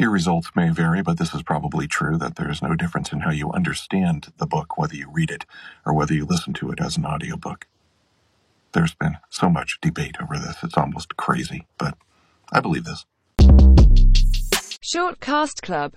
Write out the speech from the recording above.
Your results may vary, but this is probably true that there is no difference in how you understand the book, whether you read it or whether you listen to it as an audiobook. There's been so much debate over this, it's almost crazy, but I believe this. Shortcast Club